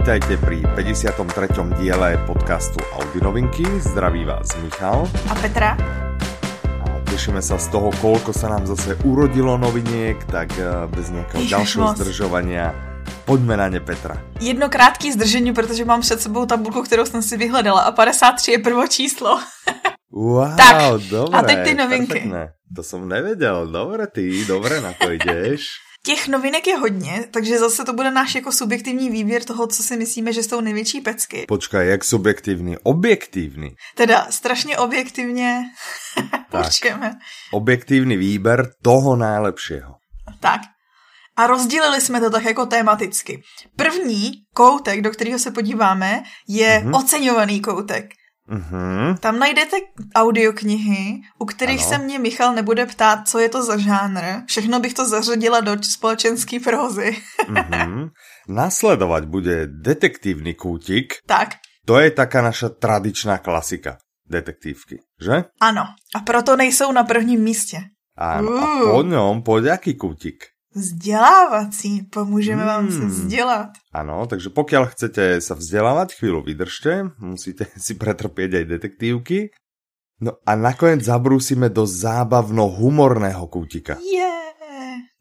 Vítajte pri 53. diele podcastu Audinovinky. Zdraví vás Michal. A Petra. A tešíme sa z toho, koľko sa nám zase urodilo noviniek, tak eh, bez nejakého ďalšieho zdržovania poďme na ne Petra. Jedno krátký zdržení, protože mám před sebou tabulku, kterou jsem si vyhledala a 53 je prvo číslo. Wow, Tak, dobré. a teď ty novinky. perfektné. To som nevedel. Dobre ty, dobre na to ideš. Těch novinek je hodně, takže zase to bude náš jako subjektivní výběr toho, co si myslíme, že jsou největší pecky. Počkaj, jak subjektívny? Objektívny. Teda strašně objektivně Tak. určujeme. Objektívny výber toho najlepšieho. Tak. A rozdělili jsme to tak jako tematicky. První koutek, do kterého se podíváme, je Mhm. oceňovaný koutek. Mhm. Tam najdete audioknihy, u kterých Ano. se mě Michal nebude ptát, co je to za žánr. Všechno bych to zařadila do společenské prozy. Mhm. Nasledovať bude detektívny kútik. tak, To je taká naša tradičná klasika detektívky, že? ano. A proto nejsou na prvním místě. Áno. A Uh. po ňom poď aký kútik. Vzdělávací, pomůžeme vám se Hmm. vzdělat. Áno, takže pokiaľ chcete sa vzdelávať, chvíľu vydržte, musíte si pretrpieť aj detektívky. No a nakoniec zabrúsime do zábavno-humorného kútika. Yeah.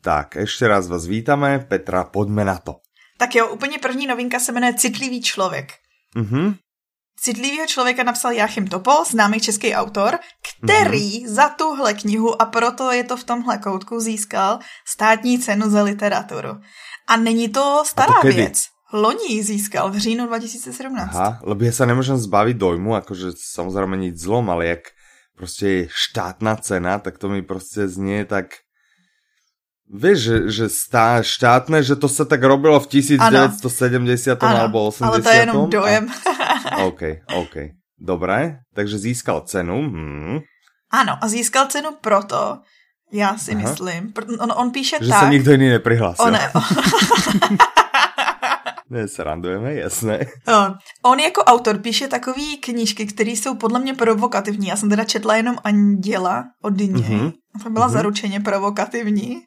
Tak, ešte raz vás vítame. Petra, poďme na to. Tak jo, úplně první novinka se jmenuje Citlivý člověk. Mhm. Citlivého člověka napsal Jáchym Topol, známý český autor, který Mhm. za tuhle knihu, a proto je to v tomhle koutku, získal státní cenu za literaturu. A není to stará kedy? věc. Loni ji získal v říjnu 2017. Aha, lebo ja sa nemôžem zbaviť dojmu, akože samozrejme nič zlom, ale jak proste je štátna cena, tak to mi proste znie tak... Vieš, že, že stá, štátne, že to sa tak robilo v 1970 Ano, alebo 80 ale to je jenom dojem. A, OK, OK. Dobre, takže získal cenu. Hmm. ano, a získal cenu proto, já si Aha. myslím, on, on píše Že tak, sa nikto iný neprihlásil. on, Ne, srandujeme, jasné. On, on jako autor píše takové knížky, které jsou podle mě provokativní. Já jsem teda četla jenom Anděla od něj. Mhm. Mm-hmm. To byla Mhm. mm-hmm. zaručeně provokativní.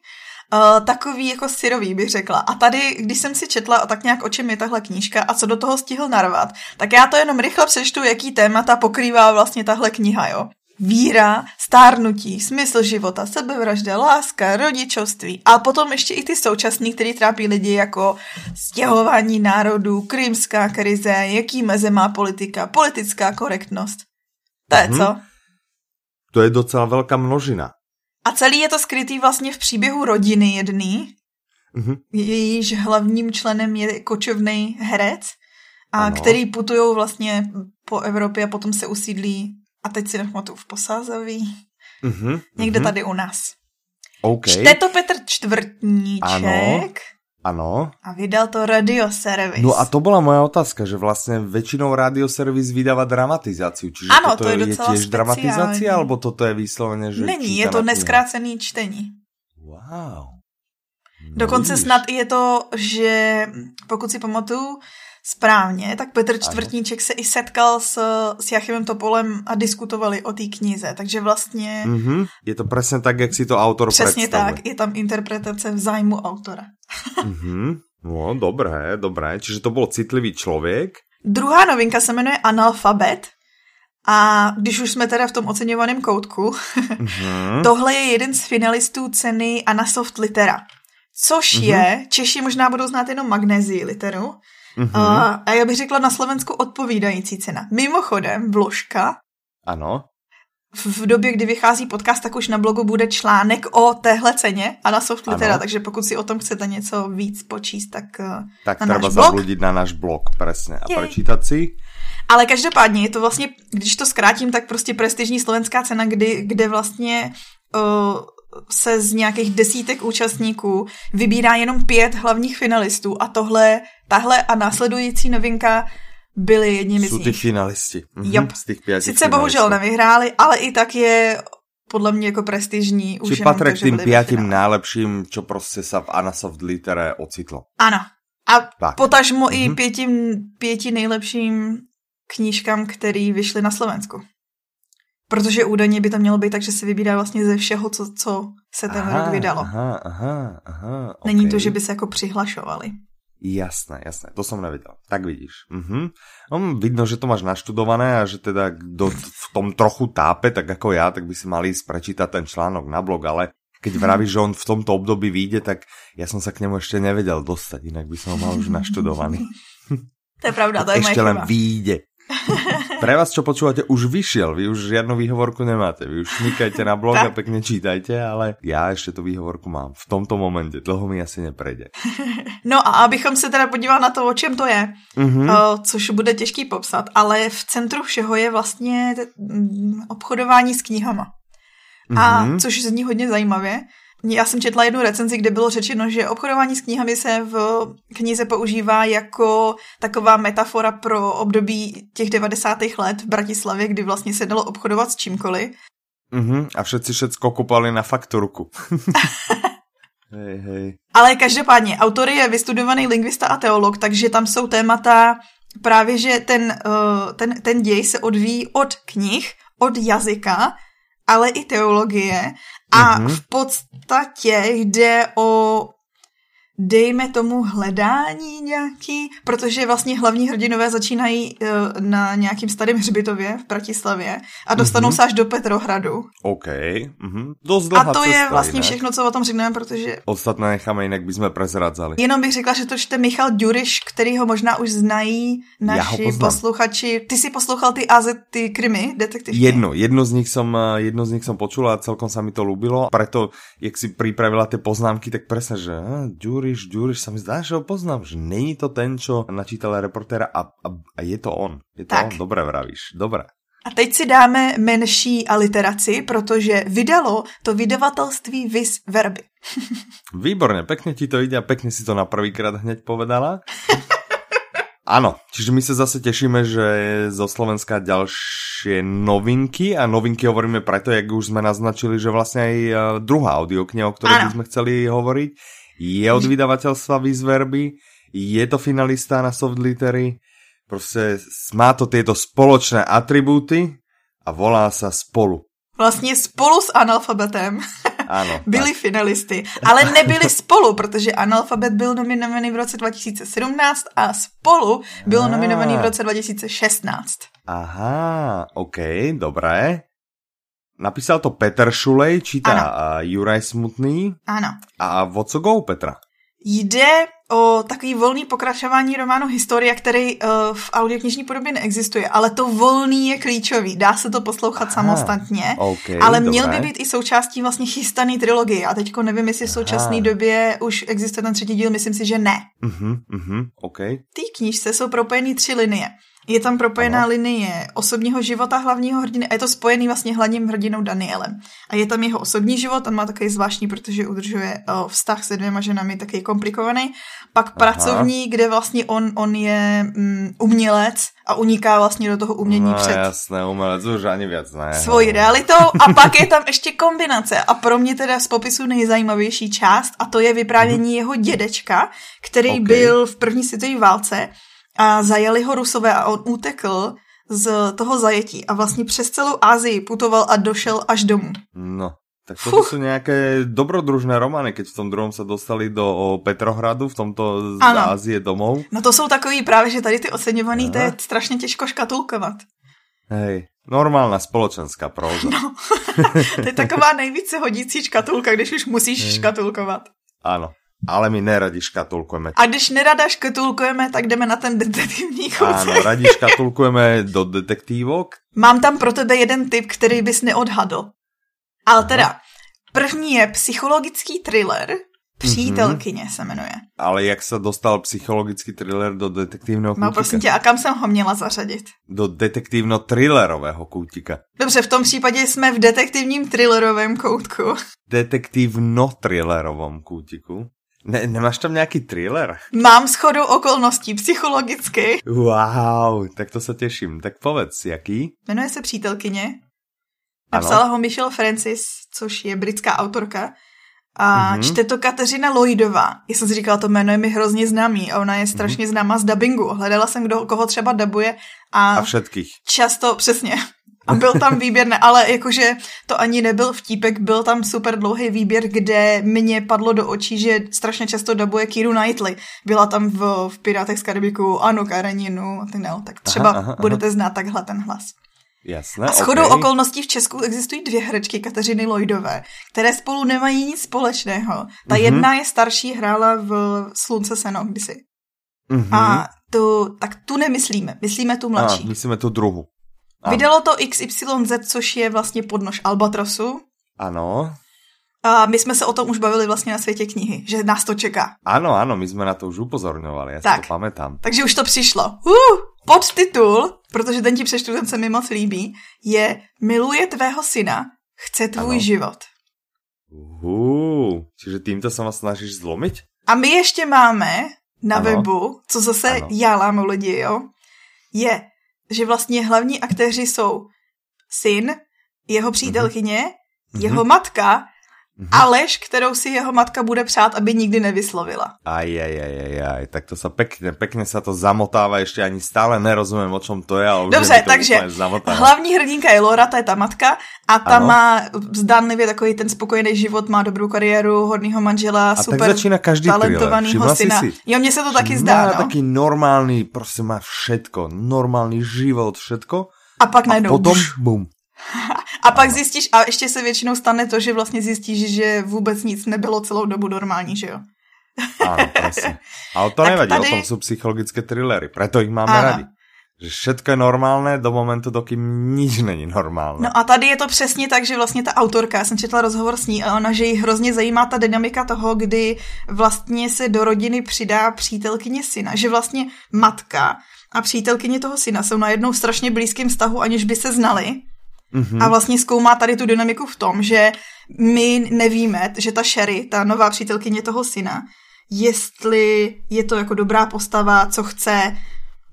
Uh, takový jako syrový bych řekla. A tady, když jsem si četla a tak nějak o čem je tahle knížka a co do toho stihl narvat, tak já to jenom rychle přečtu, jaký témata pokrývá vlastně tahle kniha, jo. Víra, stárnutí, smysl života, sebevražda, láska, rodičovství a potom ještě i ty současný, který trápí lidi jako stěhování národů, krymská krize, jaký meze má politika, politická korektnost. To je Mhm. co? To je docela veľká množina. A celý je to skrytý vlastně v příběhu rodiny jedný, Mhm. jejíž hlavním členem je kočovný herec, a Ano. který putují vlastně po Evropě a potom se usídlí, a teď si nepamatuju, v Posázaví, Mhm. někde mhm. tady u nás. OK. Čte to Petr Čtvrtníček Ano. Ano. a vydal to Radio Service. No a to bola moja otázka, že vlastne väčšinou radioservis vydáva dramatizáciu. Čiže Ano, toto to je je, docela tiež speciální. alebo toto je vyslovene, že Není, je to neskrácený čtení. Wow. No Dokonce vidíš. snad je to, že pokud si pamatuju správně, tak Petr Čtvrtníček se i setkal s, s Jachimem Topolem a diskutovali o té knize, takže vlastně Mhm. Je to presne tak, jak si to autor přesně predstavuje. tak, je tam interpretace v zájmu autora. Mhm. No, dobré, dobré. Čiže to bol citlivý člověk. Druhá novinka se jmenuje Analfabet a když už jsme teda v tom oceňovaném koutku, Mhm. tohle je jeden z finalistů ceny Anasoft Litera, což Mhm. je, Češi možná budou znát jenom Magnezii literu, Mhm. A, a já bych řekla na Slovensku odpovídající cena. Mimochodem, vložka, Ano. v, době, kdy vychází podcast, tak už na blogu bude článek o téhle ceně a na soft litera, Ano. takže pokud si o tom chcete něco víc počíst, tak... eh, Tak Na náš blog? zabludiť na náš blog, presne. A Jej. prečítať si. Ale každopádně je to vlastně, když to zkrátím, tak prostě prestižní slovenská cena, kdy, kde vlastně uh, se z nějakých desítek účastníků vybírá jenom pět hlavních finalistů a tohle, tahle a následující novinka byly jedními Sú z nich. finalisti. Mhm. Jop. Z tých piatich Sice bohužel finalistov. nevyhráli, ale i tak je podle mě jako prestižní. Už Či patrí to, k tým byli piatým najlepším, čo proste sa v Anasoft litere ocitlo. Ano. A Tak. potažmo i Mhm. pěti, pěti nejlepším knížkám, které vyšly na Slovensku. Protože údajně by to mělo být tak, že se vybírá vlastně ze všeho, co, co se ten rok vydalo. Aha, aha, aha. Není okay. to, že by se jako přihlašovali. Jasné, jasné, to som nevedel. Tak vidíš. Mhm. No, vidno, že to máš naštudované a že teda kdo v tom trochu tápe, tak ako ja, tak by si mali prečítať ten článok na blog, ale keď vravíš, že on v tomto období vyjde, tak ja som sa k nemu ešte nevedel dostať, inak by som ho mal už naštudovaný. To je pravda, to je Ešte len vyjde. Pre vás, čo počúvate, už vyšiel, vy už žiadnu výhovorku nemáte, vy už šmikajte na blog a pekne čítajte, ale já ještě tu výhovorku mám v tomto momentě, dlho mi asi neprejde. No a abychom se teda podívali na to, o čem to je, mm-hmm. což bude těžký popsat, ale v centru všeho je vlastně mm, obchodování s knihama. A mm-hmm. což zní hodně zajímavě, já jsem četla jednu recenzi, kde bylo řečeno, že obchodování s knihami se v knize používá jako taková metafora pro období těch 90. let v Bratislavě, kdy vlastně se dalo obchodovat s čímkoliv. Mm-hmm. A všetci všetko kupali na fakturku. hej, hej. Ale každopádně, autor je vystudovaný lingvista a teolog, takže tam jsou témata právě, že ten, uh, ten, ten děj se odvíjí od knih, od jazyka, ale i teologie a mm-hmm. v podstatě jde o dejme tomu hledání nějaký, protože vlastně hlavní hrdinové začínají uh, na nějakým starém hřbitově v Bratislavě a dostanou mm-hmm. se až do Petrohradu. OK. Mm-hmm. Dost a to cesta, je vlastně jinak. všechno, co o tom řekneme, protože... Ostatné necháme, jinak bychom prezradzali. Jenom bych řekla, že to čte Michal Duriš, který ho možná už znají naši posluchači. Ty si poslouchal ty AZ, ty krymy, detektivky? Jedno, jedno z nich som, eh, jedno z nich som počula a celkom sa mi to ľúbilo. Preto, jak si pripravila tie poznámky, tak presne, že ah, Ďuriš, Ďuriš sa mi zdá, že ho poznám, že není to ten, čo načítal reportéra a, a, a je to on. Je to tak. on, dobré vravíš, dobré. A teď si dáme menší aliteraci, protože vydalo to vydavatelství Vis Verby. Výborně, pekne ti to ide a pekne si to na prvýkrát hneď povedala. Áno, čiže my sa zase tešíme, že zo Slovenska ďalšie novinky a novinky hovoríme preto, jak už sme naznačili, že vlastne aj e, druhá audiokniha, o ktorej by sme chceli hovoriť, je od vydavateľstva Vizverby, je to finalista na soft litery, prostě má to tieto spoločné atribúty a volá sa Spolu. Vlastně spolu s analfabetem ano, byli tak. finalisty, ale nebyli spolu, protože analfabet byl nominovaný v roce 2017 a spolu byl nominovaný v roce 2016. Aha, OK, dobré. Napísal to Petr Šulej, čítá ano. Juraj Smutný. Ano. A o co go Petra? Jde o takový volný pokračování románu Historia, který uh, v audioknižní podobě neexistuje, ale to volný je klíčový, dá se to poslouchat Aha, samostatně, okay, ale dobré. měl by být i součástí vlastně chystaný trilogie a teďko nevím, jestli v současné době už existuje ten třetí díl, myslím si, že ne. Uh-huh, uh-huh, okay. Ty knížce jsou propojený tři linie. Je tam propojená ano. linie osobního života hlavního hrdiny a je to spojený vlastně hlavním hrdinou Danielem. A je tam jeho osobní život, on má takový zvláštní, protože udržuje o, vztah se dvěma ženami taky komplikovaný. Pak Aha. pracovní, kde vlastně on, on je mm, umělec a uniká vlastně do toho umění no, před... jasné, umělec už ani věc, ne. Svojí realitou a pak je tam ještě kombinace a pro mě teda z popisu nejzajímavější část a to je vyprávění mm. jeho dědečka, který okay. byl v první světové válce a zajali ho Rusové a on utekl z toho zajetí a vlastně přes celou Asii putoval a došel až domů. No, tak to jsou nějaké dobrodružné romány, keď v tom druhom se dostali do Petrohradu, v tomto z ano. Ázie domů. No to jsou takový právě, že tady ty oceňovaný, to je strašně těžko škatulkovat. Hej, normálna společenská próza. No, to je taková nejvíce hodící škatulka, když už musíš Hej. škatulkovat. Ano. Ale my neradi škatulkujeme. A když nerada škatulkujeme, tak jdeme na ten detektivní kousek. Ano, radi škatulkujeme do detektívok. Mám tam pro tebe jeden tip, který bys neodhadl. Ale Aha. teda, první je psychologický thriller, Přítelkyně mm-hmm. se jmenuje. Ale jak se dostal psychologický thriller do detektivního koutika? No prosím tě, a kam jsem ho měla zařadit? Do detektivno-thrillerového koutika. Dobře, v tom případě jsme v detektivním thrillerovém koutku. Detektivno-thrillerovom koutiku. Ne, nemáš tam nějaký thriller? Mám schodu okolností psychologicky. Wow, tak to se těším. Tak povedz, jaký? Jmenuje se Přítelkyně. Napsala ano. ho Michelle Francis, což je britská autorka. A mm-hmm. čte to Kateřina Lloydová. Já jsem si říkala, to jméno je mi hrozně známý a ona je strašně mm-hmm. známá z dubbingu. Hledala jsem, kdo, koho třeba dabuje. A, a všetkých. Často, přesně. A byl tam výběr, ne, ale jakože to ani nebyl vtípek, byl tam super dlouhý výběr, kde mě padlo do očí, že strašně často dabuje Kiru Knightley. Byla tam v, v Pirátech z Karibiku Anu Kareninu a ty ne, tak třeba aha, aha, aha. budete znát takhle ten hlas. Jasné, a shodou okay. okolností v Česku existují dvě herečky Kateřiny Lloydové, které spolu nemají nic společného. Ta mm-hmm. jedna je starší, hrála v Slunce seno kdysi. Mm-hmm. A tu, tak tu nemyslíme, myslíme tu mladší. A, myslíme tu druhu. A. Vydalo to XYZ, což je vlastně podnož Albatrosu. Ano. A my jsme se o tom už bavili vlastně na světě knihy, že nás to čeká. Ano, ano, my jsme na to už upozorňovali, já tak, si to pamätám. Takže už to přišlo. Uh, podtitul, protože ten ti přečtu, ten se mi moc líbí, je Miluje tvého syna, chce tvůj ano. život. Uh, čiže tímto se vás snažíš zlomit? A my ještě máme na ano. webu, co zase ano. já lámu lidi, jo, je, že vlastně hlavní aktéři jsou syn, jeho přítelkyně, mm-hmm. jeho matka Mm-hmm. A lež, kterou si jeho matka bude přát, aby nikdy nevyslovila. Aj, aj, aj, aj, aj. tak to sa pekne, pekne sa to zamotáva, ešte ani stále nerozumím, o čom to je, ale Dobře, takže hlavní hrdinka je Laura, ta je ta matka a ta ano. má zdánlivě takový ten spokojený život, má dobrou kariéru, hodnýho manžela, a super tak začíná každý talentovanýho syna. Si, jo, mně se to taky zdá, no. taký normální, prostě má všetko, normální život, všetko. A pak najednou potom, bum, a pak zjistíš, a ještě se většinou stane to, že vlastně zjistíš, že vůbec nic nebylo celou dobu normální, že jo? Ano, presne. Ale to nevadí, tady... o tom jsou psychologické thrillery, preto ich máme ano. radi. Že všetko je normálné do momentu, dokým nič není normálné. No a tady je to přesně tak, že vlastně ta autorka, já jsem četla rozhovor s ní a ona, že jí hrozně zajímá ta dynamika toho, kdy vlastně se do rodiny přidá přítelkyně syna, že vlastně matka a přítelkyně toho syna jsou na jednou strašně blízkém vztahu, aniž by se znali Mm-hmm. A vlastně zkoumá tady tu dynamiku v tom, že my nevíme, že ta Sherry, ta nová přítelkyně toho syna, jestli je to jako dobrá postava, co chce.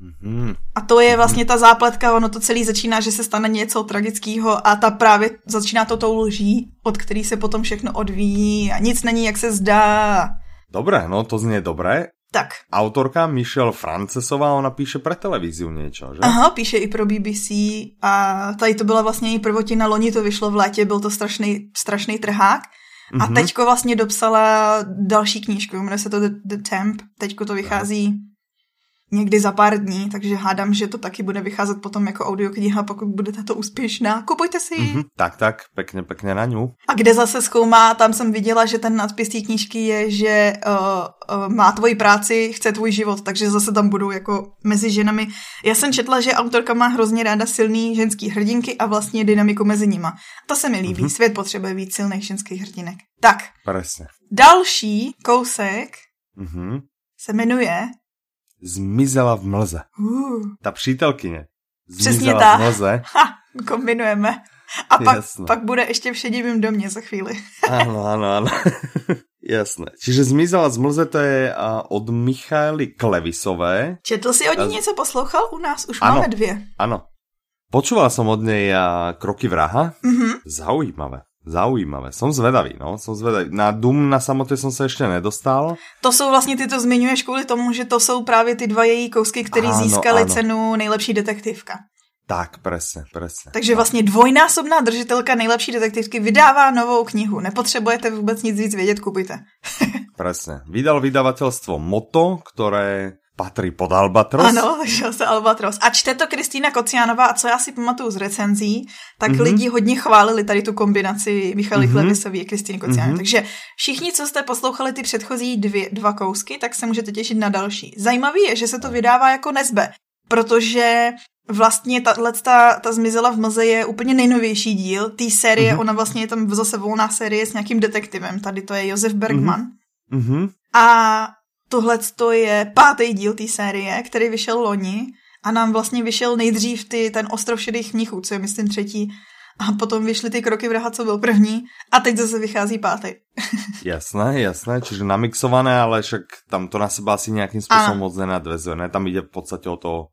Mm-hmm. A to je vlastně ta zápletka, ono to celý začíná, že se stane něco tragického a ta právě začíná to tou lží, od který se potom všechno odvíjí a nic není, jak se zdá. Dobré, no to znie dobré. Tak. Autorka Michelle Francesová, ona píše pro televizi něco, že? Aha, píše i pro BBC a tady to byla vlastně její prvotina, loni to vyšlo v létě, byl to strašný, strašný trhák. A mm-hmm. teďko vlastně dopsala další knížku, jmenuje se to The, The Temp, teďko to vychází někdy za pár dní, takže hádám, že to taky bude vycházet potom jako audiokniha, pokud bude tato úspěšná. Kupujte si Mm-hmm, tak, tak, pekně, pekně na ňu. A kde zase zkoumá, tam jsem viděla, že ten nadpis té knížky je, že uh, uh, má tvoji práci, chce tvůj život, takže zase tam budou jako mezi ženami. Já jsem četla, že autorka má hrozně ráda silný ženský hrdinky a vlastně dynamiku mezi nima. To se mi líbí, mm-hmm. svět potřebuje víc silných ženských hrdinek. Tak. Presne. Další kousek mm-hmm. se jmenuje zmizela v mlze. Uh. Ta přítelkyně zmizela Přesně ta. v mlze. Ha, kombinujeme. A pak, pak bude ještě v šedivém domě za chvíli. ano, ano, ano. Jasné. Čiže Zmizela z mlze to je od Michaly Klevisové. Četl si o ní něco, poslouchal u nás? Už ano, máme dvě. Ano. Počúval som od nej Kroky vraha. Mm -hmm. Zaujímavé. Zaujímavé, som zvedavý, no, som zvedavý. Na Doom na samotě jsem se ještě nedostal. To jsou vlastně, ty to zmiňuješ kvůli tomu, že to jsou právě ty dva její kousky, které získaly cenu nejlepší detektivka. Tak, presne, presne. Takže vlastně dvojnásobná držitelka nejlepší detektivky vydává novou knihu. Nepotřebujete vůbec nic víc vědět, kupujte. presne. Vydal vydavatelstvo Moto, které patří pod Albatros. Ano, takže se Albatros. A čte to Kristýna Kociánová a co já si pamatuju z recenzí, tak mm-hmm. lidi hodně chválili tady tu kombinaci Michaly mm-hmm. Klevisový a Kristýny Kociánové. Mm-hmm. Takže všichni, co jste poslouchali ty předchozí dvě, dva kousky, tak se můžete těšit na další. Zajímavý je, že se to vydává jako nezbe, protože vlastně tahle ta, ta zmizela v mlze je úplně nejnovější díl té série, mm-hmm. ona vlastně je tam zase volná série s nějakým detektivem, tady to je Josef Bergman. Mm-hmm. A tohle je pátý díl té série, který vyšel loni a nám vlastně vyšel nejdřív ty, ten ostrov šedých mnichů, co je myslím třetí, a potom vyšly ty kroky vraha, co byl první a teď zase vychází pátý. jasné, jasné, čiže namixované, ale však tam to na seba asi nějakým způsobem moc nenadvezuje, ne? Tam jde v podstatě o to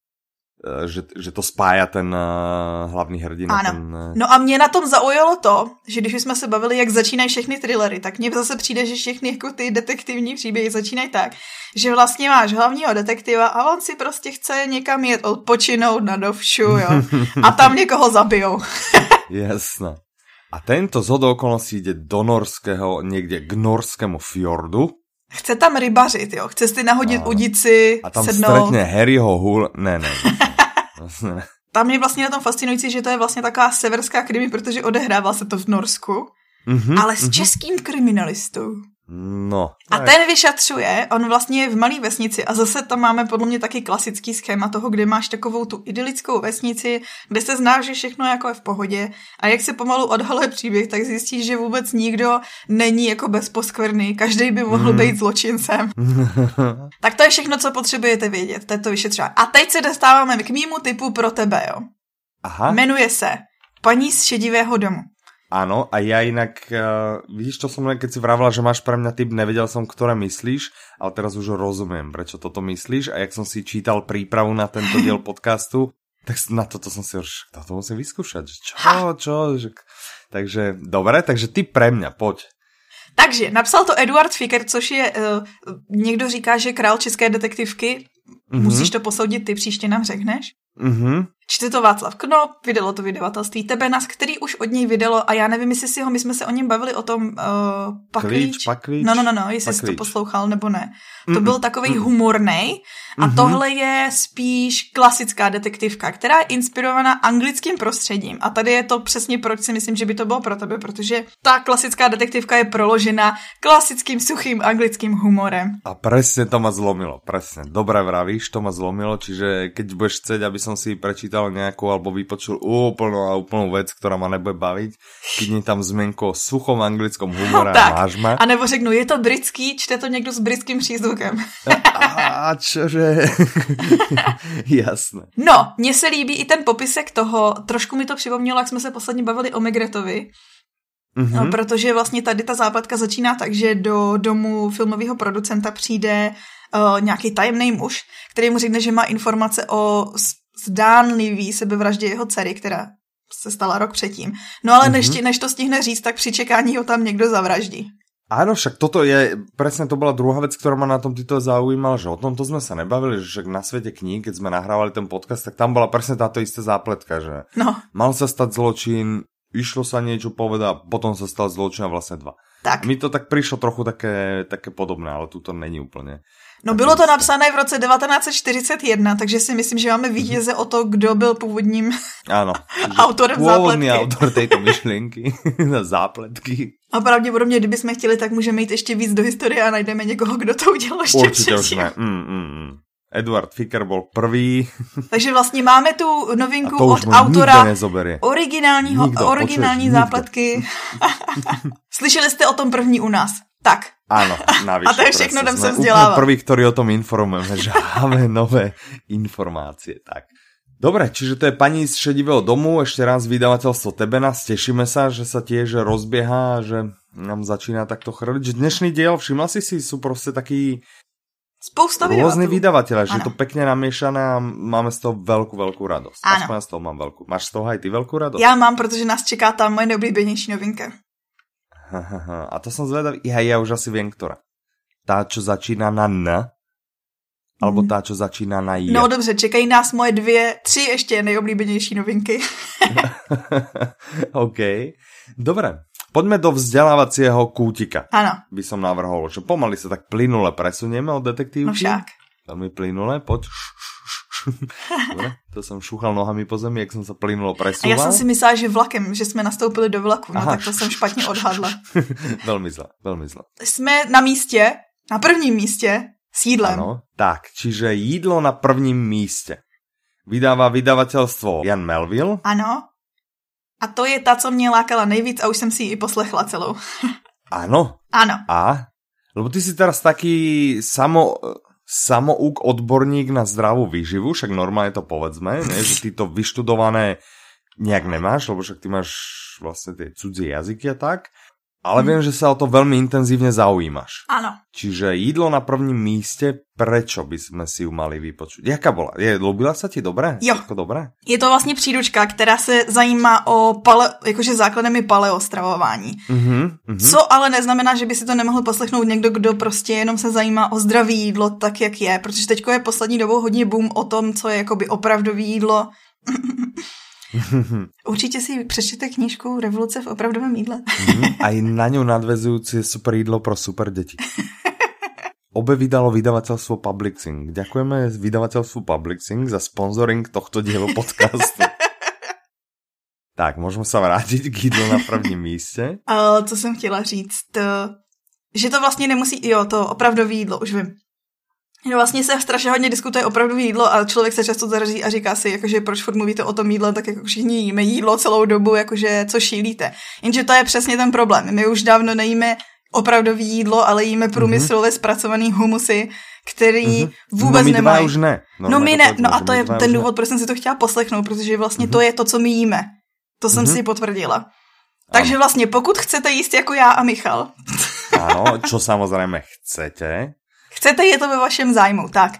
že, že to spája ten uh, hlavní hrdina. Ano. Ten, uh... No a mě na tom zaujalo to, že když jsme se bavili, jak začínají všechny thrillery, tak mně zase přijde, že všechny jako ty detektivní příběhy začínají tak, že vlastně máš hlavního detektiva a on si prostě chce někam jet odpočinout na dovšu, jo. A tam někoho zabijou. Jasné. A tento z okolností jde do norského, někde k norskému fjordu. Chce tam rybařit, jo. Chce si nahodit no. udici, A tam sednout. stretne Harryho hůl. Ne, ne. ne. Tam je vlastně na tom fascinující, že to je vlastně taková severská krimi, protože odehrává se to v Norsku, mm-hmm, ale s mm-hmm. českým kriminalistou. No. A ten vyšatřuje, on vlastně je v malé vesnici a zase tam máme podle mě taky klasický schéma toho, kde máš takovou tu idylickou vesnici, kde se zná, že všechno jako je v pohodě a jak se pomalu odhaluje příběh, tak zjistíš, že vůbec nikdo není jako bezposkvrný, každý by mohl mm. být zločincem. tak to je všechno, co potřebujete vědět, to je to vyšetřování. A teď se dostáváme k mýmu typu pro tebe, jo. Aha. Jmenuje se Paní z šedivého domu. Áno, a ja inak, uh, vidíš, čo som len keď si vravila, že máš pre mňa typ, nevedel som, ktoré myslíš, ale teraz už rozumiem, prečo toto myslíš a jak som si čítal prípravu na tento diel podcastu, tak na toto som si už, toto musím vyskúšať, že čo, čo, že... Takže, dobre, takže ty pre mňa, poď. Takže, napsal to Eduard Fiker, což je, uh, někdo říká, že král české detektivky, mm-hmm. musíš to posoudit, ty příště nám řekneš. Mm-hmm. Čte to Václav Knop, vydalo to vydavatelství Tebenas, který už od něj vydalo a já nevím, jestli si ho, my jsme se o něm bavili o tom uh, paklíč. Klíč, paklíč, no, no, no, no, jestli paklíč. jsi to poslouchal nebo ne. To byl takový mm humorný a mm-hmm. tohle je spíš klasická detektivka, která je inspirovaná anglickým prostředím. A tady je to přesně proč si myslím, že by to bylo pro tebe, protože ta klasická detektivka je proložena klasickým suchým anglickým humorem. A presne to ma zlomilo, presne. Dobre vravíš, to ma zlomilo, čiže keď budeš chcieť, aby som si prečítal nejakú alebo vypočul úplnú a úplnú vec, ktorá ma nebude baviť, kydni tam zmenko o suchom anglickom humore tak. a máš ma. A nebo řeknu, je to britský, čte to někdo s britským přízvukem. A čože? Jasné. No, mně se líbí i ten popisek toho, trošku mi to připomnělo, jak jsme se posledně bavili o Megretovi, Mm-hmm. No, protože vlastně tady ta zápletka začíná tak, že do domu filmového producenta přijde uh, nějaký tajemný muž, který mu řekne, že má informace o zdánlivý sebevraždě jeho dcery, která se stala rok předtím. No ale mm-hmm. než, než to stihne říct, tak při čekání ho tam někdo zavraždí. Áno, však toto je, presne to bola druhá vec, ktorá ma na tom titul zaujímala, že o tomto sme sa nebavili, že však na svete kníh, keď sme nahrávali ten podcast, tak tam bola presne táto istá zápletka, že no. mal sa stať zločin, išlo sa niečo povedať, potom sa stal zločin a vlastne dva. Tak. Mi to tak prišlo trochu také, také podobné, ale tu to není úplne. No bylo to napsané v roce 1941, takže si myslím, že máme vítěze o to, kdo byl původním ano, autorem původný zápletky. autor této myšlenky na zápletky. A pravděpodobně, kdybychom chtěli, tak můžeme jít ještě víc do historie a najdeme někoho, kdo to udělal ještě Určitě už předtím. ne. Mm, mm, mm. Eduard Ficker byl prvý. Takže vlastně máme tu novinku A to už od autora originálního, Nikdo, originální počuješ, nikdo. zápletky. Slyšeli jste o tom první u nás. Tak, Áno, navyše. A to je všechno, jdem se vzdělávat. prví, ktorí o tom informujeme, že máme nové informácie. Tak. Dobre, čiže to je paní z šedivého domu, ešte raz vydavateľstvo Tebenas, tešíme sa, že sa tiež rozbieha, že nám začína takto chrliť. Dnešný diel, všimla si si, sú proste takí spousta rôzni vydavatelů. vydavateľe, že je Ano. to pekne namiešané a máme z toho veľkú, veľkú radosť. Áno. Aspoň z toho mám veľkú. Máš z toho aj ty veľkú radosť? Já mám, protože nás čeká ta moje neoblíbenější novinka. A to som zvedavý. Ja, ja už asi viem, ktorá. Tá, čo začíná na N, alebo tá, čo začíná na J. No dobře, čekají nás moje dvě, tři ještě nejoblíbenější novinky. OK. Dobre, poďme do vzdelávacieho kútika. Ano, By som navrhol, že pomaly sa tak plynule presunieme od no detektívky. však. Veľmi plynule, poď. Dobre, to som šúchal nohami po zemi, jak som sa plynulo A presúval. já jsem si myslela, že vlakem, že jsme nastoupili do vlaku, no Aha. tak to jsem špatně odhadla. veľmi zle, veľmi zle. Jsme na místě, na prvním místě, s jídlem. Áno, tak, čiže jídlo na prvním míste. Vydáva vydavateľstvo Jan Melville. Ano. A to je ta, co mě lákala nejvíc a už jsem si ji i poslechla celou. Áno, Ano. A? Lebo ty si teraz taký samo, samouk odborník na zdravú výživu, však normálne to povedzme, ne? že ty to vyštudované nejak nemáš, lebo však ty máš vlastne tie cudzie jazyky a tak. Ale viem, že sa o to veľmi intenzívne zaujímaš. Ano. Čiže jídlo na prvním místě, prečo by sme si ju mali vypočuť? Jaká bola? Je, ľúbila sa ti dobré? Jo. Jako dobré? Je to vlastně příručka, která se zajímá o pale, jakože základem je paleostravování. Mhm, mhm. Co ale neznamená, že by si to nemohl poslechnout někdo, kdo prostě jenom se zajímá o zdraví jídlo tak, jak je, protože teďko je poslední dobou hodně boom o tom, co je jakoby opravdový jídlo. Určitě si přečtěte knížku Revoluce v opravdovém jídle. Mhm, Aj na ňu nadvezujúci je super jídlo pro super deti. Obe vydalo vydavateľstvo Publixing. Ďakujeme vydavateľstvu Publixing za sponsoring tohto dielu podcastu. tak, môžeme sa vrátiť k jídlu na prvním místě. A co jsem chtěla říct, eh, že to vlastně nemusí, jo, to opravdové jídlo, už vím. No vlastně se strašně hodně diskutuje opravdové jídlo a člověk se často zarazí a říká si, jakože proč furt mluvíte o tom jídle, tak jako všichni jíme jídlo celou dobu, jakože co šílíte. Jenže to je přesně ten problém. My už dávno nejíme opravdové jídlo, ale jíme průmyslově zpracovaný humusy, který Mhm. vůbec no my nemají. už ne. No my to ne, no a to my je ten ne. důvod, proč jsem si to chtěla poslechnout, protože vlastně to je to, co my jíme. To jsem Mhm. si potvrdila. Takže vlastně pokud chcete jíst jako já a Michal, Áno, čo samozrejme chcete. Chcete, je to ve vašem zájmu, tak.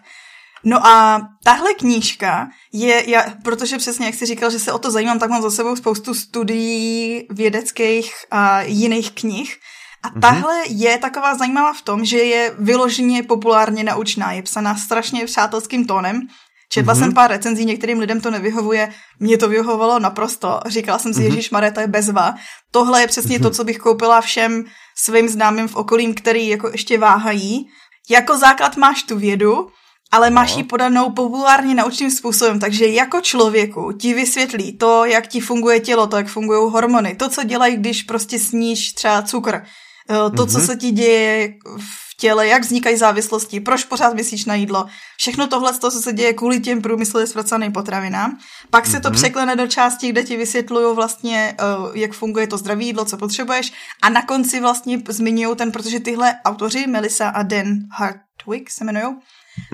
No a tahle knížka je, já, protože přesně jak jsi říkal, že se o to zajímám, tak mám za sebou spoustu studií vědeckých a jiných knih. A tahle je taková zajímavá v tom, že je vyloženě populárně naučná. Je psaná strašně přátelským tónem. Četla jsem pár recenzí, některým lidem to nevyhovuje, mně to vyhovovalo naprosto. Říkala jsem si, mm-hmm. Ježíš to je bezva. Tohle je přesně to, co bych koupila všem svým známým v okolím, který jako ještě váhají. Jako základ máš tu vědu, ale máš ji podanou populárně naučným způsobem, takže jako člověku ti vysvětlí to, jak ti funguje tělo, to, jak fungují hormony, to, co dělají, když prostě sníš třeba cukr, eh, to, co se ti děje v těle, jak vznikají závislosti, proč pořád myslíš na jídlo. Všechno tohle, to, co se děje kvůli těm průmyslově zpracovaným potravinám. Pak se to překlene do části, kde ti vysvětlují vlastně, eh, jak funguje to zdravé jídlo, co potřebuješ. A na konci vlastně zmiňují ten, protože tyhle autoři, Melissa a Dan Hartwig se jmenují,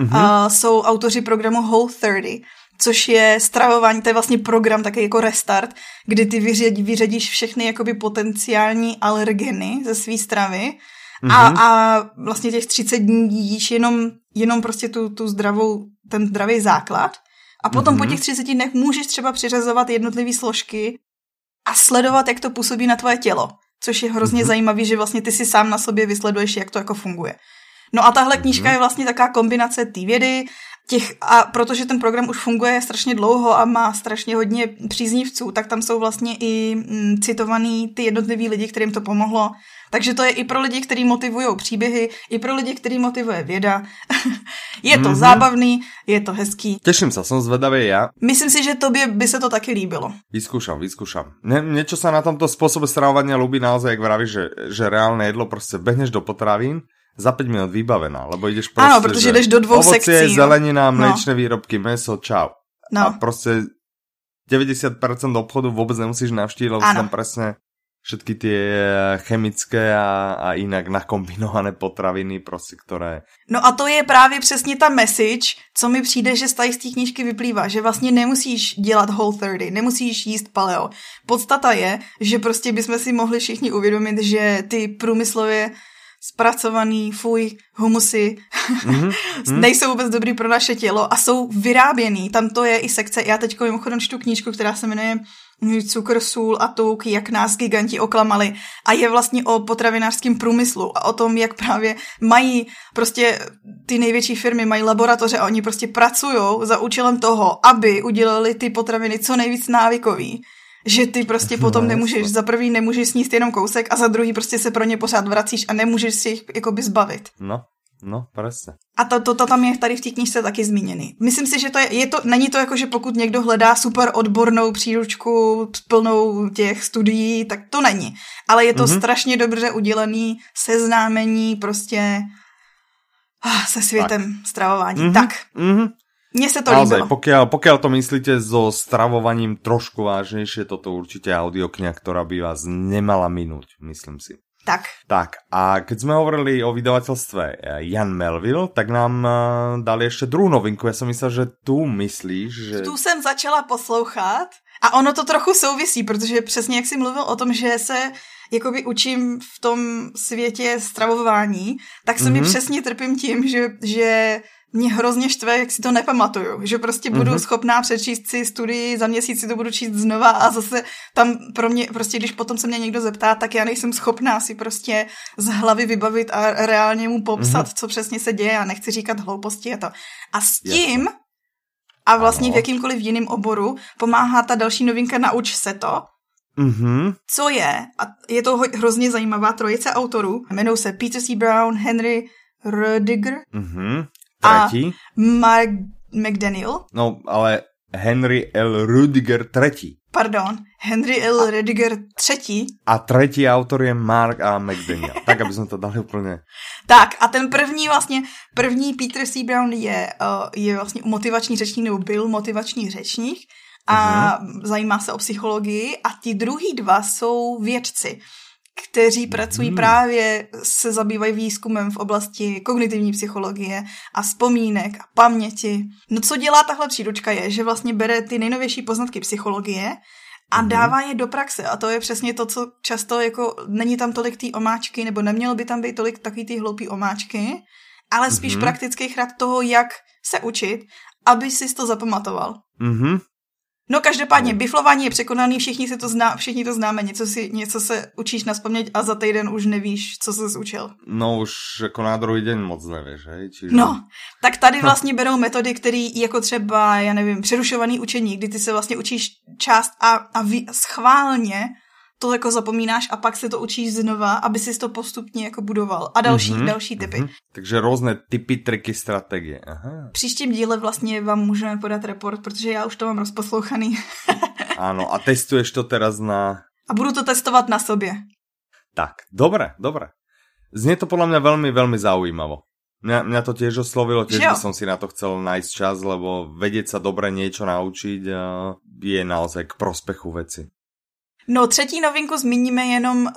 mm-hmm. uh, jsou autoři programu Whole 30, což je stravování, to je vlastně program taky jako restart, kdy ty vyřadí, vyřadíš všechny jakoby potenciální alergeny ze své stravy mm-hmm. a, a vlastně těch 30 dní jíš jenom, jenom prostě tu, tu zdravou, ten zdravý základ a potom mm-hmm. po těch 30 dnech můžeš třeba přiřazovat jednotlivé složky a sledovat, jak to působí na tvoje tělo, což je hrozně mm-hmm. zajímavý, že vlastně ty si sám na sobě vysleduješ, jak to jako funguje. No a tahle knížka je vlastně taková kombinace té vědy, těch, a protože ten program už funguje strašně dlouho a má strašně hodně příznivců, tak tam jsou vlastně i mm, citovaný ty jednotliví lidi, kterým to pomohlo. Takže to je i pro lidi, kteří motivují příběhy, i pro lidi, který motivuje věda. je to mm-hmm. zábavný, je to hezký. Teším sa, som zvedavý ja. Myslím si, že tobě by se to taky líbilo. Vyskúšam, vyskúšam. Ne, niečo sa na tomto spôsobe stravovania ľúbi naozaj, jak vravíš, že, že reálne jedlo prostě behneš do potravín, za 5 minut vybavená, lebo ideš prostě, Ano, protože jdeš do dvou ovocie, sekcí. no. zelenina, mliečne výrobky, meso, čau. No. A prostě 90% obchodu vůbec nemusíš navštíviť, lebo tam presne všetky tie chemické a, a inak nakombinované potraviny, prostě, ktoré... No a to je právě přesně ta message, co mi přijde, že z té knížky vyplývá, že vlastně nemusíš dělat whole 30, nemusíš jíst paleo. Podstata je, že prostě bychom si mohli všichni uvědomit, že ty průmyslově zpracovaný fuj humusy mm-hmm. nejsou vůbec dobrý pro naše tělo a jsou vyráběný. Tam to je i sekce. Já teď mimochodem čtu knížku, která se jmenuje Cukr, sůl a tuk, jak nás giganti oklamali. A je vlastně o potravinářském průmyslu a o tom, jak právě mají prostě ty největší firmy, mají laboratoře a oni prostě pracují za účelem toho, aby udělali ty potraviny co nejvíc návykový. Že ty prostě potom No, nemůžeš, za prvý nemůžeš sníst jenom kousek a za druhý prostě se pro ně pořád vracíš a nemůžeš si jich jakoby zbavit. No, no, presne. A to, to, to tam je tady v té knižce taky zmíněný. Myslím si, že to je, je to, není to jako, že pokud někdo hledá super odbornou příručku plnou těch studií, tak to není. Ale je to mm-hmm. strašně dobře udělaný seznámení prostě ah, se světem tak. stravování. Mm-hmm. Tak, Mhm. Mně se to Naozaj, líbilo. pokiaľ, pokiaľ to myslíte so stravovaním trošku vážnejšie, toto určite audiokňa, ktorá by vás nemala minúť, myslím si. Tak, Tak a keď sme hovorili o vydavateľstve eh, Jan Melville, tak nám eh, dali ešte druhú novinku. Ja som myslel, že tu myslíš, že... tu jsem začala poslouchat a ono to trochu souvisí, protože přesně jak jsi mluvil o tom, že se jakoby učím v tom světě stravování, tak se mm-hmm. mi mhm. přesně trpím tím, že, že mě hrozně štve, jak si to nepamatuju, že prostě budu mm-hmm. schopná přečíst si studii, za měsíc si to budu číst znova a zase tam pro mě, prostě když potom se mě někdo zeptá, tak já nejsem schopná si prostě z hlavy vybavit a reálně mu popsat, mm-hmm. co přesně se děje a nechci říkat hlouposti a to. A s tím Jasne. a vlastně ano. v jakýmkoliv jiném oboru pomáhá ta další novinka Nauč se to, Mm-hmm. Co je, a je to hrozně zajímavá trojice autorů, jmenují se Peter C. Brown, Henry Rödiger mm-hmm. Tretí. a Mark McDaniel. No, ale Henry L. Rüdiger třetí. Pardon, Henry L. Rüdiger třetí. A třetí autor je Mark A. McDaniel. tak, aby jsme to dali úplně. Tak a ten první vlastně, první Peter C. Brown je, uh, je vlastně motivační řečník, nebo byl motivační řečník a uh-huh. zajímá se o psychologii a ti druhý dva jsou vědci kteří pracují hmm. právě, se zabývají výzkumem v oblasti kognitivní psychologie a vzpomínek a paměti. No co dělá tahle příručka je, že vlastně bere ty nejnovější poznatky psychologie a hmm. dává je do praxe. A to je přesně to, co často jako není tam tolik té omáčky, nebo nemělo by tam být tolik takový ty hloupý omáčky, ale spíš hmm. praktický chrad toho, jak se učit, aby si to zapamatoval. Mm-hmm. No každopádně, no. biflování je překonaný, všichni, si to zná, všichni to známe, něco, si, něco se učíš na a za týden už nevíš, co se učil. No už jako na druhý den moc nevíš, hej? Čiže... No, tak tady vlastně berou metody, které jako třeba, já nevím, přerušovaný učení, kdy ty se vlastně učíš část a, a vy, schválně to jako zapomínáš a pak se to učíš znova, aby si to postupně jako budoval. A další, mm-hmm, další typy. Mm-hmm. Takže různé typy, triky, strategie. Aha. Příštím díle vlastně vám můžeme podat report, protože já už to mám rozposlouchaný. ano, a testuješ to teraz na... A budu to testovat na sobě. Tak, dobré, dobré. Znie to podľa mňa veľmi, veľmi zaujímavo. Mňa, mňa to tiež oslovilo, tiež by som si na to chcel nájsť čas, lebo vedieť sa dobre niečo naučiť je naozaj k prospechu veci. No, třetí novinku zmíníme jenom uh,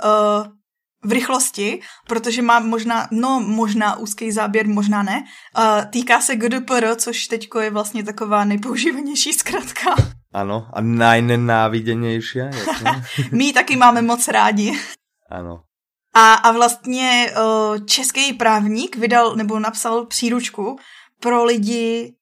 v rychlosti, protože má možná, no možná úzký záběr, možná ne. Uh, týká se GDPR, což teďko je vlastně taková nejpoužívanější zkratka. Ano, a najnenáviděnější. My taky máme moc rádi. Ano. A, a vlastně uh, český právník vydal nebo napsal příručku pro lidi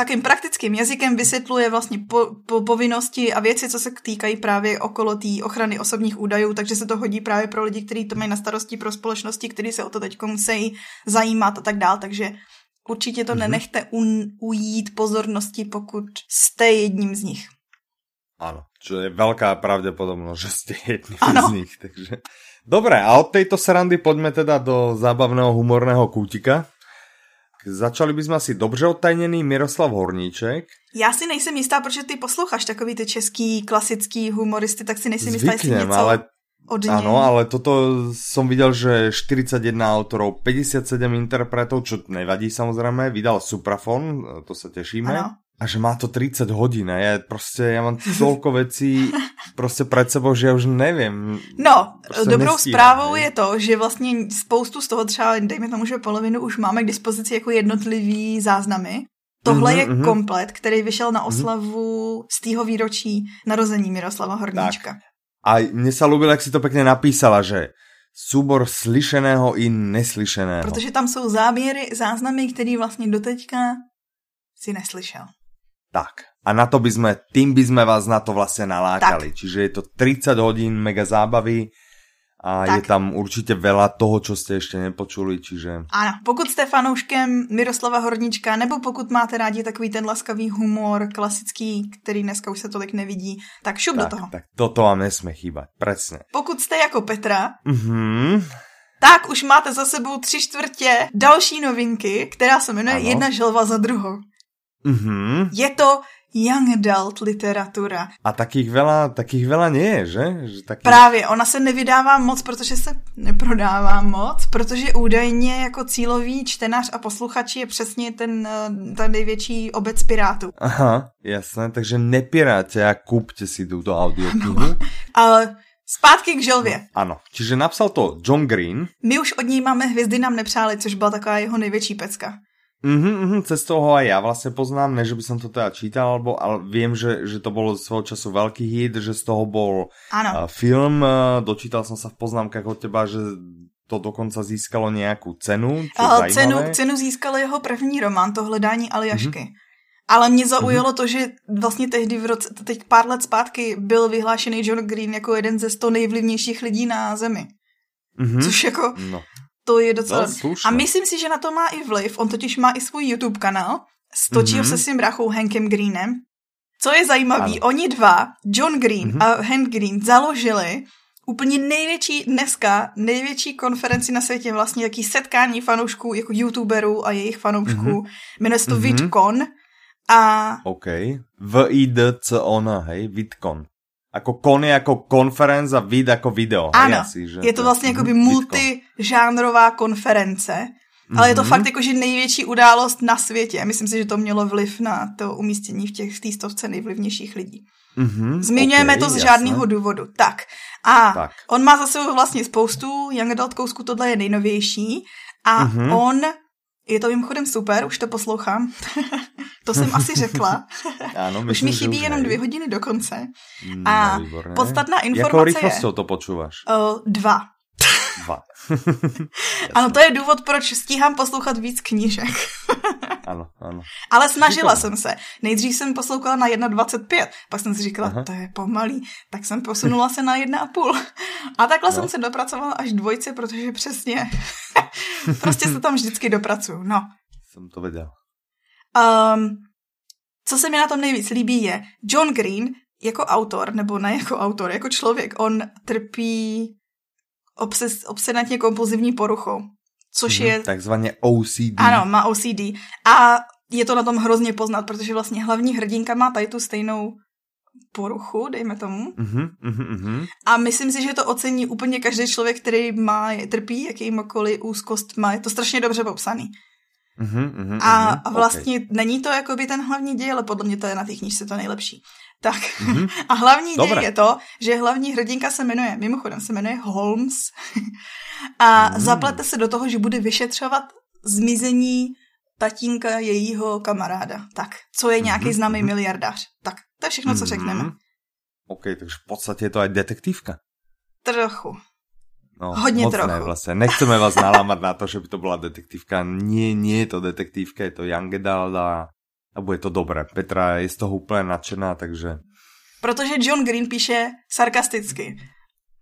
takým praktickým jazykem vysvětluje vlastně po, po, povinnosti a věci, co se týkají právě okolo té ochrany osobních údajů, takže se to hodí právě pro lidi, kteří to mají na starosti pro společnosti, kteří se o to teď musí zajímat a tak dál, takže určitě to mm-hmm. nenechte un, ujít pozornosti, pokud jste jedním z nich. Ano, čo je velká pravděpodobnost, že jste jedním ano. z nich, takže... Dobré, a od tejto srandy pojďme teda do zábavného humorného kútika. Začali bychom asi dobře odtajněný Miroslav Horníček. Já si nejsem jistá, protože ty posloucháš takový ty český klasický humoristy, tak si nejsem jistá, jestli něco ale... od něj. Ano, ale toto som viděl, že 41 autorov, 57 interpretov, čo nevadí samozřejmě, vydal Suprafon, to se těšíme. Ano a že má to 30 hodin je prostě, já mám tolko věcí prostě před sebou, že já už nevím. No, prostě dobrou nestíhám, zprávou ne? je to, že vlastně spoustu z toho třeba, dejme tomu, že polovinu už máme k dispozici jako jednotlivý záznamy. Tohle mm-hmm, je mm-hmm. komplet, který vyšel na mhm. oslavu mm-hmm. z tého výročí narození Miroslava Horníčka. Tak. A mně se líbilo, jak si to pěkně napísala, že súbor slyšeného i neslyšeného. Protože tam jsou záběry, záznamy, který vlastně doteďka si neslyšel. Tak. A na to by sme, tým by sme vás na to vlastne nalákali. Tak. Čiže je to 30 hodín mega zábavy a tak. je tam určitě veľa toho, čo ste ešte nepočuli, čiže... Ano, pokud jste fanouškem Miroslava Hornička, nebo pokud máte rádi takový ten laskavý humor, klasický, který dneska už se tolik nevidí, tak šup tak, do toho. Tak toto vám nesmí chýbat, přesně. Pokud jste jako Petra, mm-hmm. tak už máte za sebou tři čtvrtě další novinky, která se jmenuje ano. Jedna želva za druhou. Mm-hmm. Je to young adult literatura. A takých veľa, takých veľa nie je, že? že takých... Právě, ona se nevydává moc, protože se neprodává moc, protože údajně jako cílový čtenář a posluchač je přesně ten, eh, ten největší obec pirátů. Aha, jasné, takže nepiráte a kupte si tuto audioknihu. Ale Zpátky k želvě. Ano, čiže napsal to John Green. My už od něj máme Hvězdy nám nepřáli, což byla taková jeho největší pecka. Mhm, mhm, cez toho aj ja vlastne poznám, ne, že by som to teda čítal, alebo, ale viem, že, že to bolo svojho času veľký hit, že z toho bol ano. film, dočítal som sa v poznámkach od teba, že to dokonca získalo nějakou cenu. Uh, cenu, cenu získal jeho první román, to hledání Aljašky. Mm-hmm. Ale mě zaujalo mm-hmm. to, že vlastně tehdy v roce, teď pár let zpátky byl vyhlášený John Green jako jeden ze sto nejvlivnějších lidí na zemi. Mm-hmm. Což jako, no. To je docela... No, a myslím si, že na to má i vliv. On totiž má i svůj YouTube kanál, stočí mm-hmm. se svým brachou Hankem Greenem. Co je zajímavé, oni dva, John Green mm-hmm. a Hank Green, založili úplně největší dneska, největší konferenci na světě, vlastně jaký setkání fanoušků, jako youtuberů a jejich fanoušků. Mm-hmm. Jmenuje se to mm-hmm. VidCon a... OK. V-I-D-C-O-N, hej, VidCon. Ako kon je jako konference a vid jako video. Ano, asi, že je to vlastně jako by multižánrová konference, mm-hmm. ale je to mhm. fakt jakože největší událost na světě. Myslím si, že to mělo vliv na to umístění v těch v stovce nejvlivnějších lidí. Mm-hmm, Zmiňujeme okay, to z jasné. žádného důvodu. Tak. A tak. on má za sebou vlastně spoustu Young Adult kousků, tohle je nejnovější. A mm-hmm. on je to mimochodem super, už to poslouchám. to jsem asi řekla. ano, myslím, už mi chybí už jenom dvě hodiny do konce. Mm, a no, podstatná informace Jakou rychlostí to počúváš? Uh, dva. Dva. ano, to je důvod, proč stíhám poslouchat víc knížek. Ano, ano. Ale snažila jsem se. Nejdřív jsem poslouchala na 1.25, pak jsem si říkala, Aha. to je pomalý, tak jsem posunula se na 1.5. A takhle no. jsem se dopracovala až dvojce, protože přesně prostě se tam vždycky dopracuju. No. Jsem to věděl. Um, co se mi na tom nejvíc líbí je, John Green jako autor, nebo ne jako autor, jako člověk, on trpí obses, obsedantně kompulzivní poruchou, což mm-hmm, je... Takzvaně OCD. Ano, má OCD. A je to na tom hrozně poznat, protože vlastně hlavní hrdinka má tady tu stejnou poruchu, dejme tomu. Mm-hmm, mm-hmm. A myslím si, že to ocení úplně každý člověk, který má, trpí jakýmkoliv úzkost, má je to strašně dobře popsaný. Mm-hmm, mm-hmm, a, a vlastně okay. není to jakoby ten hlavní děj, ale podle mě to je na té knižce to nejlepší. Tak mm-hmm. a hlavní Dobre. děj je to, že hlavní hrdinka se jmenuje, mimochodem se jmenuje Holmes a mm. zaplete se do toho, že bude vyšetřovat zmizení tatínka jejího kamaráda. Tak, co je nějaký mm-hmm. známý mhm. miliardář. Tak, to je všechno, co řekneme. Mm-hmm. OK, takže v podstatě je to aj detektívka. Trochu. No, Hodně moc trochu. Ne, vlastně. Nechceme vás nalámat na to, že by to byla detektívka. Nie, nie je to detektívka, je to Young Adult a a bude to dobré. Petra je z toho úplně nadšená, takže... Protože John Green píše sarkasticky.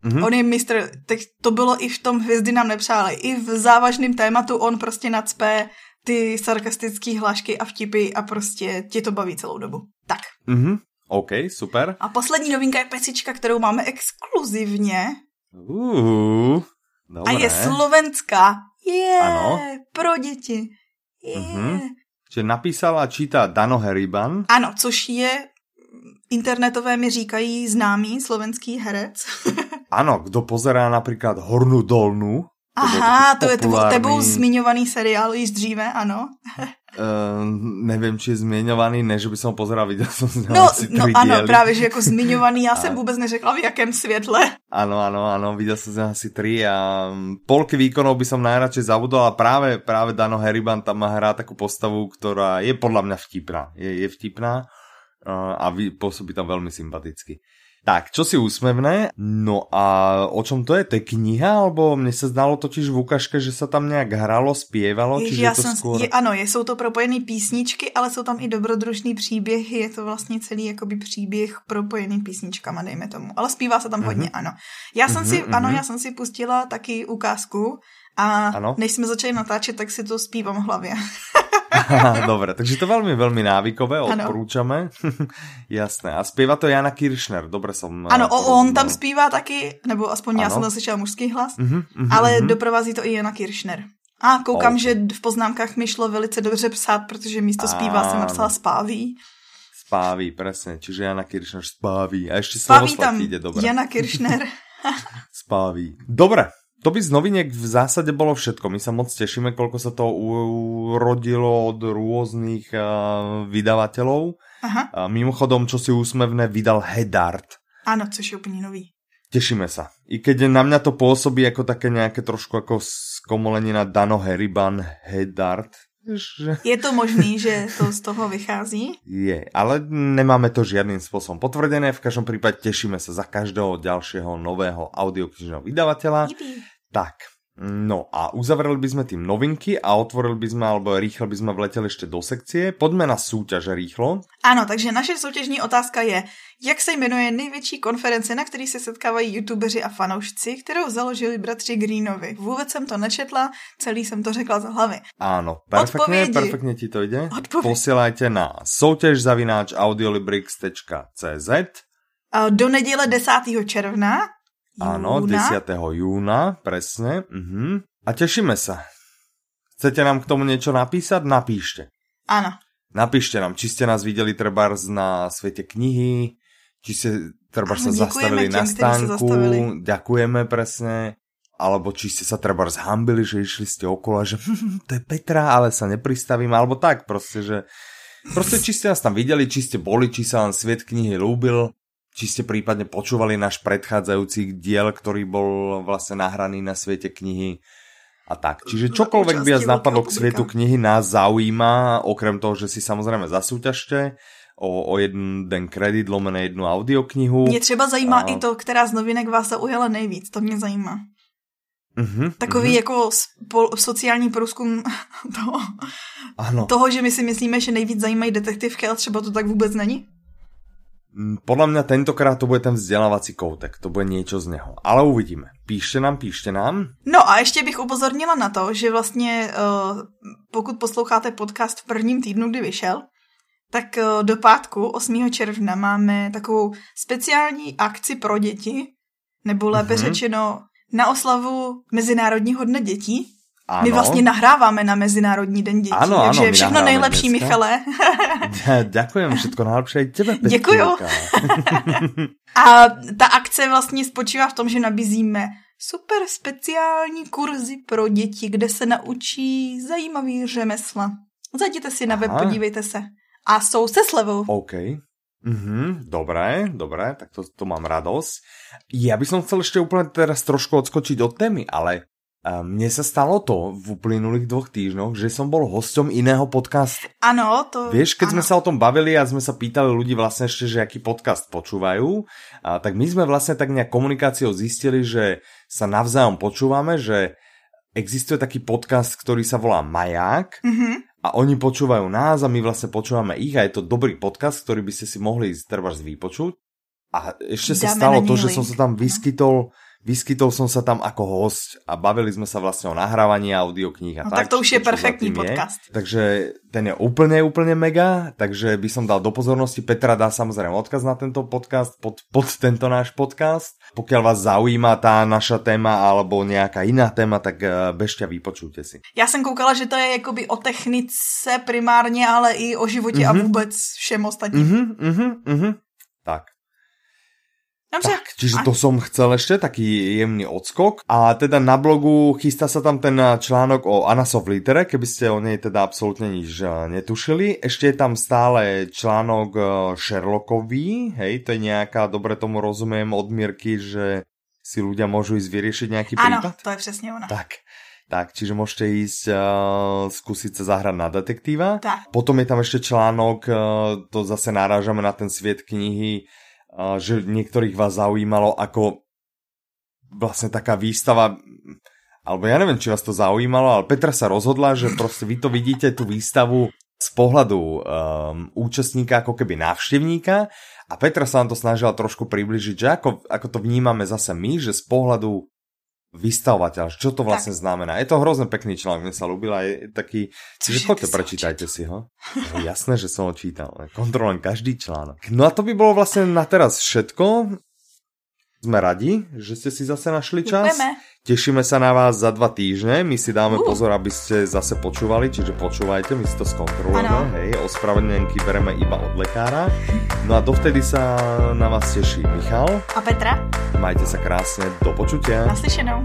Mm-hmm. On je mistr, tak to bylo i v tom Hvězdy nám nepřáli. I v závažném tématu on prostě nacpe ty sarkastické hlášky a vtipy a prostě tě to baví celou dobu. Tak. Mm-hmm. OK, super. A poslední novinka je pecička, kterou máme exkluzivně. Uh, dobré. A je slovenská. Je, yeah, ano. pro děti. Je. Yeah. Mm-hmm. Že napísala a čítá Dano Heriban. Ano, což je internetové mi říkají známý slovenský herec. ano, kdo pozerá například Hornu dolnu. Aha, to je tebou, tebou zmiňovaný seriál již dříve, ano. Uh, nevím, či je zmiňovaný, ne, že by som pozeral, viděl jsem z no, asi no ano, diely. právě, že jako zmiňovaný, já jsem vůbec neřekla v jakém světle. Ano, ano, ano, viděl jsem z asi tři a polky výkonov by som najradšej zabudol a právě, právě Dano Heriban tam má hrát takovou postavu, která je podle mě vtipná. Je, je vtipná uh, a působí tam velmi sympaticky. Tak, čo si úsmevné? No a o čom to je? To je kniha? Alebo mne se zdalo totiž v ukažke, že se tam nějak hralo, zpěvalo? Čiže Já to jsem, skôr... je, ano, jsou to propojené písničky, ale jsou tam i dobrodružný příběhy. Je to vlastně celý jakoby příběh propojený písničkama, dejme tomu. Ale zpívá se tam mm-hmm. hodně, ano. Já jsem mm-hmm, si, mm-hmm. ano, já jsem si pustila taky ukázku a ano? než jsme začali natáčet, tak si to zpívám v hlavě. Dobre, takže to velmi, velmi návykové, odporúčame. Jasné. A zpívá to Jana Kiršner, dobre som... Eh, ano, porozuměl. on tam zpívá taky, nebo aspoň ano. já jsem slyšela mužský hlas, uh-huh, uh-huh, ale uh-huh. doprovází to i Jana Kiršner. A koukám, okay. že v poznámkách mi šlo velice dobře psát, protože místo zpívá jsem napsala spáví. Spáví, presne. Čiže Jana Kiršner spáví. A ještě spáví tam. Jana Kiršner. spáví. Dobre, to by z noviniek v zásade bolo všetko. My sa moc tešíme, koľko sa to urodilo od rôznych uh, vydavateľov. Aha. Uh, mimochodom, čo si úsmevné, vydal Hedart. Áno, což je úplne nový. Tešíme sa. I keď na mňa to pôsobí ako také nejaké trošku ako skomolenina Dano Heriban Hedart. Že... Je to možný, že to z toho vychází? Je, ale nemáme to žiadnym spôsobom potvrdené. V každom prípade tešíme sa za každého ďalšieho nového audioknižného vydavateľa. Jibi. Tak, No a uzavreli by sme tým novinky a otvorili by sme, alebo rýchle by sme vleteli ešte do sekcie. Poďme na súťaže rýchlo. Ano, takže naše soutěžní otázka je, jak se jmenuje největší konference, na který se setkávají youtubeři a fanoušci, kterou založili bratři Greenovi. Vůbec jsem to nečetla, celý jsem to řekla z hlavy. Áno, perfektne, Odpovědi. perfektne ti to ide. Odpověď. Posielajte na soutěž audiolibrix.cz A Do neděle 10. června. Áno, júna. 10. júna, presne. Uh-huh. A tešíme sa. Chcete nám k tomu niečo napísať? Napíšte. Ano. Napíšte nám, či ste nás videli trebárs na svete knihy, či ste trebárs sa Áno, zastavili na stánku, zastavili. ďakujeme presne, alebo či ste sa trebárs hambili, že išli ste okolo, a že hm, to je Petra, ale sa nepristavím, alebo tak proste, že proste či ste nás tam videli, či ste boli, či sa vám svet knihy ľúbil, či ste prípadne počúvali náš predchádzajúci diel, ktorý bol vlastne nahraný na svete knihy a tak. Čiže čokoľvek by vás napadlo k svetu knihy nás zaujíma, okrem toho, že si samozrejme zasúťažte o, o jeden kredit lomené jednu audioknihu. Mě třeba zajímá A- i to, která z novinek vás zaujala nejvíc, to mě zajímá. Uh-huh, Takový jako spol, sociální průzkum toho, Áno. toho, že my si myslíme, že nejvíc zajímají detektivky, ale třeba to tak vůbec není. Podľa mňa tentokrát to bude ten vzdelávací koutek, to bude niečo z neho. Ale uvidíme. Píšte nám, píšte nám. No a ještě bych upozornila na to, že vlastně uh, pokud posloucháte podcast v prvním týdnu, kdy vyšel, tak uh, do pátku 8. června máme takovou speciální akci pro děti, nebo lépe Mhm. mm-hmm. řečeno na oslavu Mezinárodního dne dětí. Áno. My vlastně nahráváme na Mezinárodní den dětí, Ano, ano, takže my všechno nejlepší, dneska. Michale. Ďakujem, všetko najlepšie aj tebe, Děkuju. Petrůka. A ta akce vlastně spočívá v tom, že nabízíme super speciální kurzy pro děti, kde se naučí zajímavý řemesla. Zajděte si na web, Aha. podívejte se. A jsou se slevou. OK. Mhm, dobré, dobré, tak to, to mám radosť. Ja by som chcel ešte úplne teraz trošku odskočiť od témy, ale eh, mne sa stalo to v uplynulých dvoch týždňoch, že som bol hosťom iného podcastu. Ano, to... Vieš, keď ano. sme sa o tom bavili a sme sa pýtali ľudí vlastne ešte, že aký podcast počúvajú, a tak my sme vlastne tak nejak komunikáciou zistili, že sa navzájom počúvame, že existuje taký podcast, ktorý sa volá Maják Mhm. a oni počúvajú nás a my vlastne počúvame ich a je to dobrý podcast, ktorý by ste si mohli treba vypočuť. A ešte sa Dáme stalo to, že som sa tam no. Vyskytol, som sa tam ako host a bavili sme sa vlastne o nahrávaní audiokníh a No tak. tak to už je perfektní tým je. podcast. Takže ten je úplne, úplne mega, takže by som dal do pozornosti. Petra dá samozrejme odkaz na tento podcast, pod, pod tento náš podcast. Pokiaľ vás zaujíma tá naša téma alebo nejaká iná téma, tak eh, bežte a vypočujte si. Já jsem koukala, že to je jakoby o technice primárně, ale i o životě mm-hmm. a Mhm. vůbec všem ostatním. Mhm, mhm, mhm. Tak. Dobře. Tak, čiže to som chcel ešte, taký jemný odskok. A teda na blogu chystá sa tam ten článok o Anasov litere, keby ste o nej teda absolútne nič eh, netušili. Ešte je tam stále článok eh, Sherlockový, hej, to je nejaká, dobre tomu rozumiem, od Mirky, že si ľudia môžu ísť vyriešiť nejaký Ano, prípad. to je přesně ono. Tak, tak, čiže môžete ísť uh, skúsiť sa zahrať na detektíva. Tak. Potom je tam ešte článok, uh, to zase narážame na ten sviet knihy, že niektorých vás zaujímalo, ako vlastne taká výstava, alebo ja neviem, či vás to zaujímalo, ale Petra sa rozhodla, že proste vy to vidíte, tú výstavu z pohľadu um, účastníka, ako keby návštevníka a Petra sa nám to snažila trošku približiť, že ako, ako to vnímame zase my, že z pohľadu vystavovateľa, čo to vlastne tak. znamená. Je to hrozne pekný článok, mne sa ľúbil a je taký, čiže chodte, ty si ho prečítajte si ho. No, jasné, že som ho čítal, kontrolujem každý článok. No a to by bolo vlastne na teraz všetko. Sme radi, že ste si zase našli čas. Děkujeme. Tešíme sa na vás za dva týždne. My si dáme Uh. pozor, aby ste zase počúvali, čiže počúvajte, my si to skontrolujeme. Ano. Hej, ospravedlnenky bereme iba od lekára. No a dovtedy sa na vás teší Michal. A Petra, Majte sa krásne, do počutia. naslyšenou.